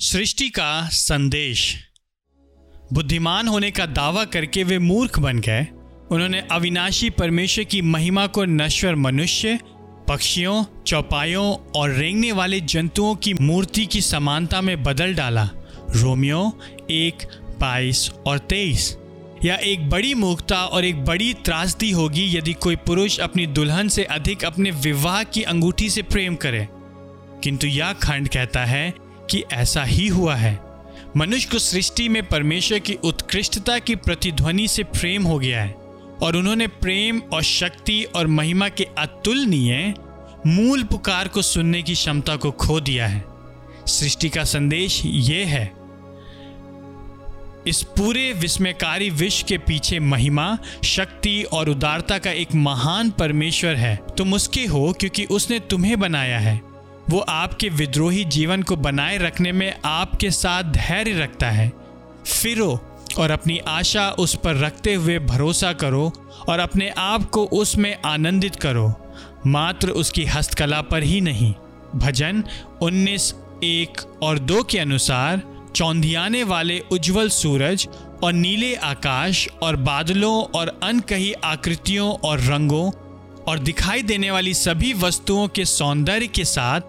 सृष्टि का संदेश। बुद्धिमान होने का दावा करके वे मूर्ख बन गए। उन्होंने अविनाशी परमेश्वर की महिमा को नश्वर मनुष्य, पक्षियों, चौपायों और रेंगने वाले जंतुओं की मूर्ति की समानता में बदल डाला। रोमियो एक, बाईस और तेईस। या एक बड़ी मूर्खता और एक बड़ी त्रासदी होगी यदि कोई पुरुष अपनी दुल्हन से अधिक अपने विवाह की अंगूठी से प्रेम करे। किंतु यह खंड कहता है कि ऐसा ही हुआ है। मनुष्य को सृष्टि में परमेश्वर की उत्कृष्टता की प्रतिध्वनि से प्रेम हो गया है और उन्होंने प्रेम और शक्ति और महिमा के अतुलनीय मूल पुकार को सुनने की क्षमता को खो दिया है। सृष्टि का संदेश ये है, इस पूरे विस्मयकारी विश्व के पीछे महिमा, शक्ति और उदारता का एक महान परमेश्वर है। तुम उसके हो क्योंकि उसने तुम्हें बनाया है। वो आपके विद्रोही जीवन को बनाए रखने में आपके साथ धैर्य रखता है। फिरो और अपनी आशा उस पर रखते हुए भरोसा करो और अपने आप को उसमें आनंदित करो। मात्र उसकी हस्तकला पर ही नहीं। भजन 19 एक और दो के अनुसार, चौंधियाने वाले उज्जवल सूरज और नीले आकाश और बादलों और अनकही आकृतियों और रंगों और दिखाई देने वाली सभी वस्तुओं के सौंदर्य के साथ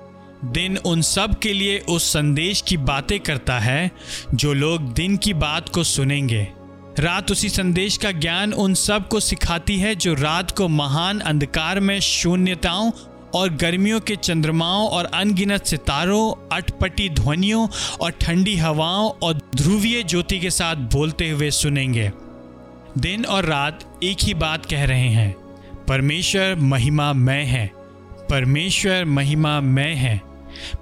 दिन उन सब के लिए उस संदेश की बातें करता है, जो लोग दिन की बात को सुनेंगे। रात उसी संदेश का ज्ञान उन सबको सिखाती है, जो रात को महान अंधकार में शून्यताओं और गर्मियों के चंद्रमाओं और अनगिनत सितारों, अटपटी ध्वनियों और ठंडी हवाओं और ध्रुवीय ज्योति के साथ बोलते हुए सुनेंगे। दिन और रात एक ही बात कह रहे हैं, परमेश्वर महिमा मैं है, परमेश्वर महिमा मैं है।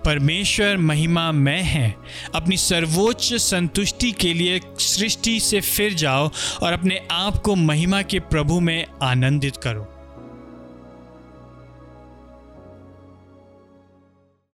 परमेश्वर, महिमा मैं है। अपनी सर्वोच्च संतुष्टि के लिए सृष्टि से फिर जाओ और अपने आप को महिमा के प्रभु में आनंदित करो।